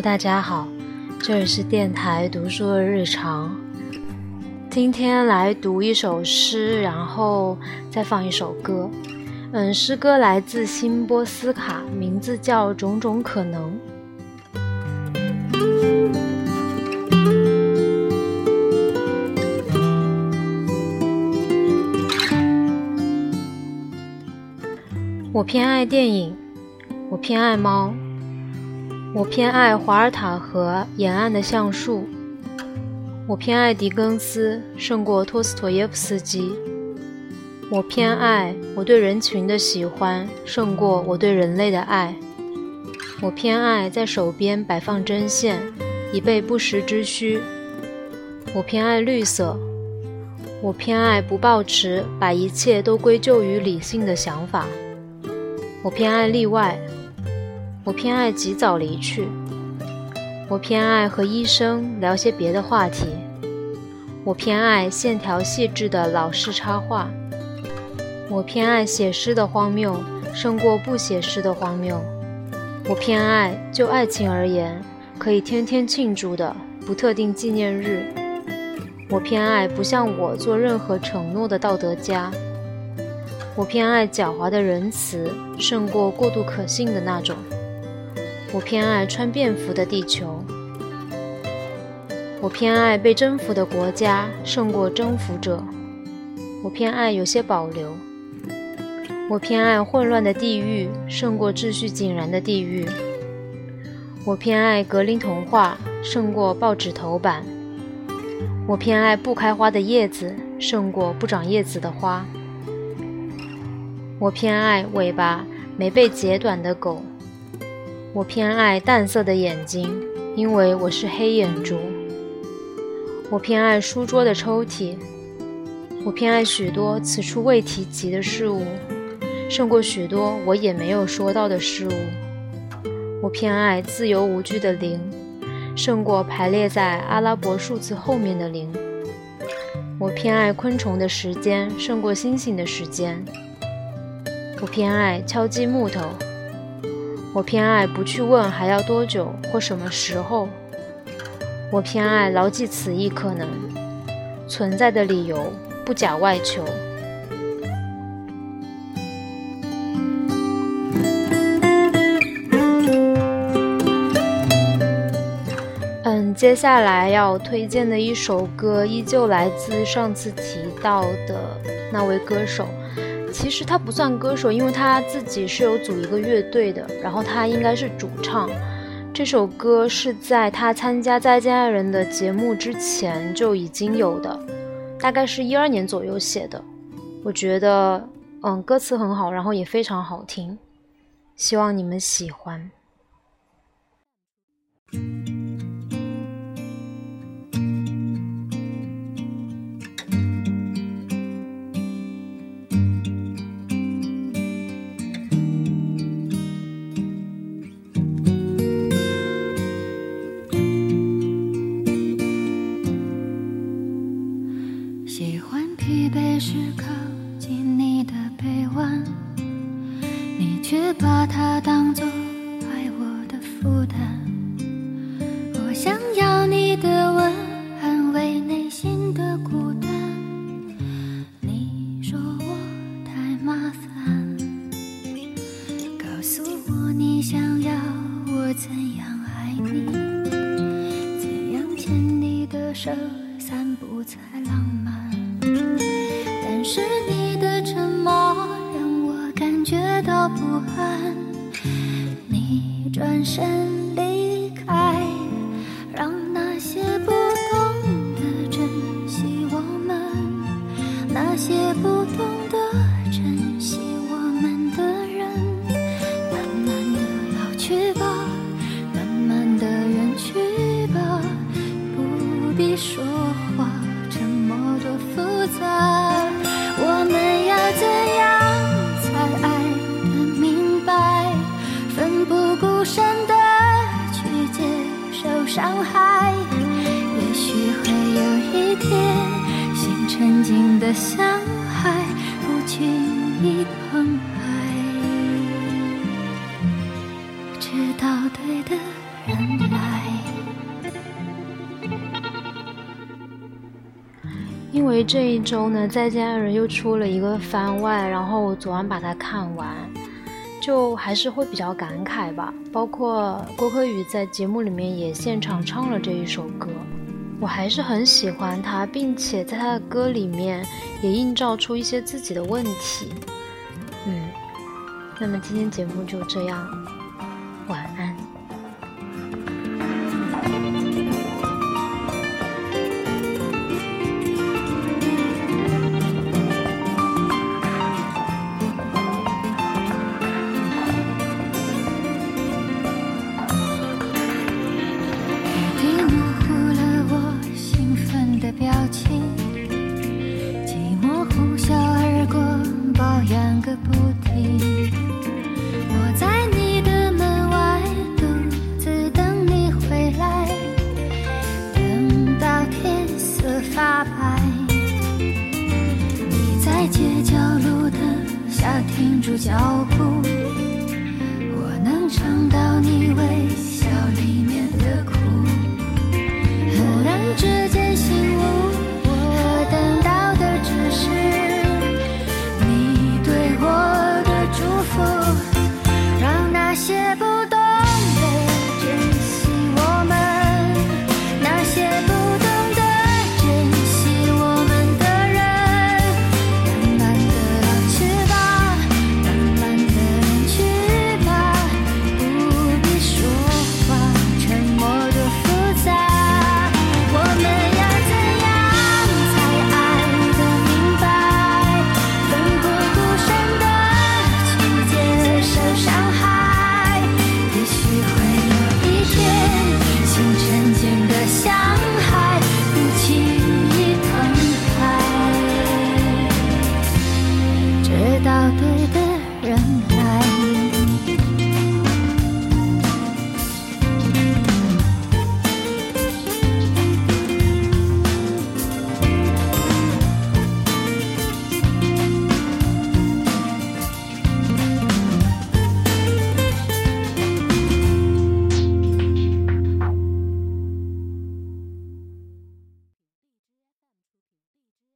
大家好，这里是电台读书的日常。今天来读一首诗，然后再放一首歌。嗯，诗歌来自辛波斯卡，名字叫《种种可能》。我偏爱电影，我偏爱猫，我偏爱华尔塔河沿岸的橡树，我偏爱狄更斯胜过托斯托耶夫斯基，我偏爱我对人群的喜欢胜过我对人类的爱，我偏爱在手边摆放针线以备不时之需，我偏爱绿色，我偏爱不抱持把一切都归咎于理性的想法。我偏爱例外，我偏爱及早离去，我偏爱和医生聊些别的话题，我偏爱线条细致的老式插画，我偏爱写诗的荒谬胜过不写诗的荒谬，我偏爱就爱情而言可以天天庆祝的不特定纪念日，我偏爱不向我做任何承诺的道德家。我偏爱狡猾的仁慈，胜过过度可信的那种。我偏爱穿便服的地球。我偏爱被征服的国家，胜过征服者。我偏爱有些保留。我偏爱混乱的地狱，胜过秩序井然的地狱。我偏爱格林童话，胜过报纸头版。我偏爱不开花的叶子，胜过不长叶子的花。我偏爱尾巴没被截短的狗，我偏爱淡色的眼睛，因为我是黑眼珠。我偏爱书桌的抽屉，我偏爱许多此处未提及的事物，胜过许多我也没有说到的事物。我偏爱自由无拘的零，胜过排列在阿拉伯数字后面的零。我偏爱昆虫的时间，胜过星星的时间。我偏爱敲击木头，我偏爱不去问还要多久或什么时候，我偏爱牢记此一可能存在的理由，不假外求。嗯，接下来要推荐的一首歌，依旧来自上次提到的那位歌手。其实他不算歌手，因为他自己是有组一个乐队的，然后他应该是主唱。这首歌是在他参加《再见爱人》的节目之前就已经有的，大概是一二年左右写的。我觉得，嗯，歌词很好，然后也非常好听，希望你们喜欢。却把它当作爱我的负担，我想要你的吻，安慰内心的孤单。你说我太麻烦，告诉我你想要我怎样爱你，怎样牵你的手，散步才浪觉到不安，你转身因为这一周呢，《再见爱人》又出了一个番外，然后我昨晚把它看完，就还是会比较感慨吧。包括郭柯宇在节目里面也现场唱了这一首歌，我还是很喜欢他，并且在他的歌里面也映照出一些自己的问题。嗯，那么今天节目就这样，晚安。个不停，我在你的门外独自等你回来，等到天色发白。你在街角路灯下停住脚步，我能尝到你微笑。他的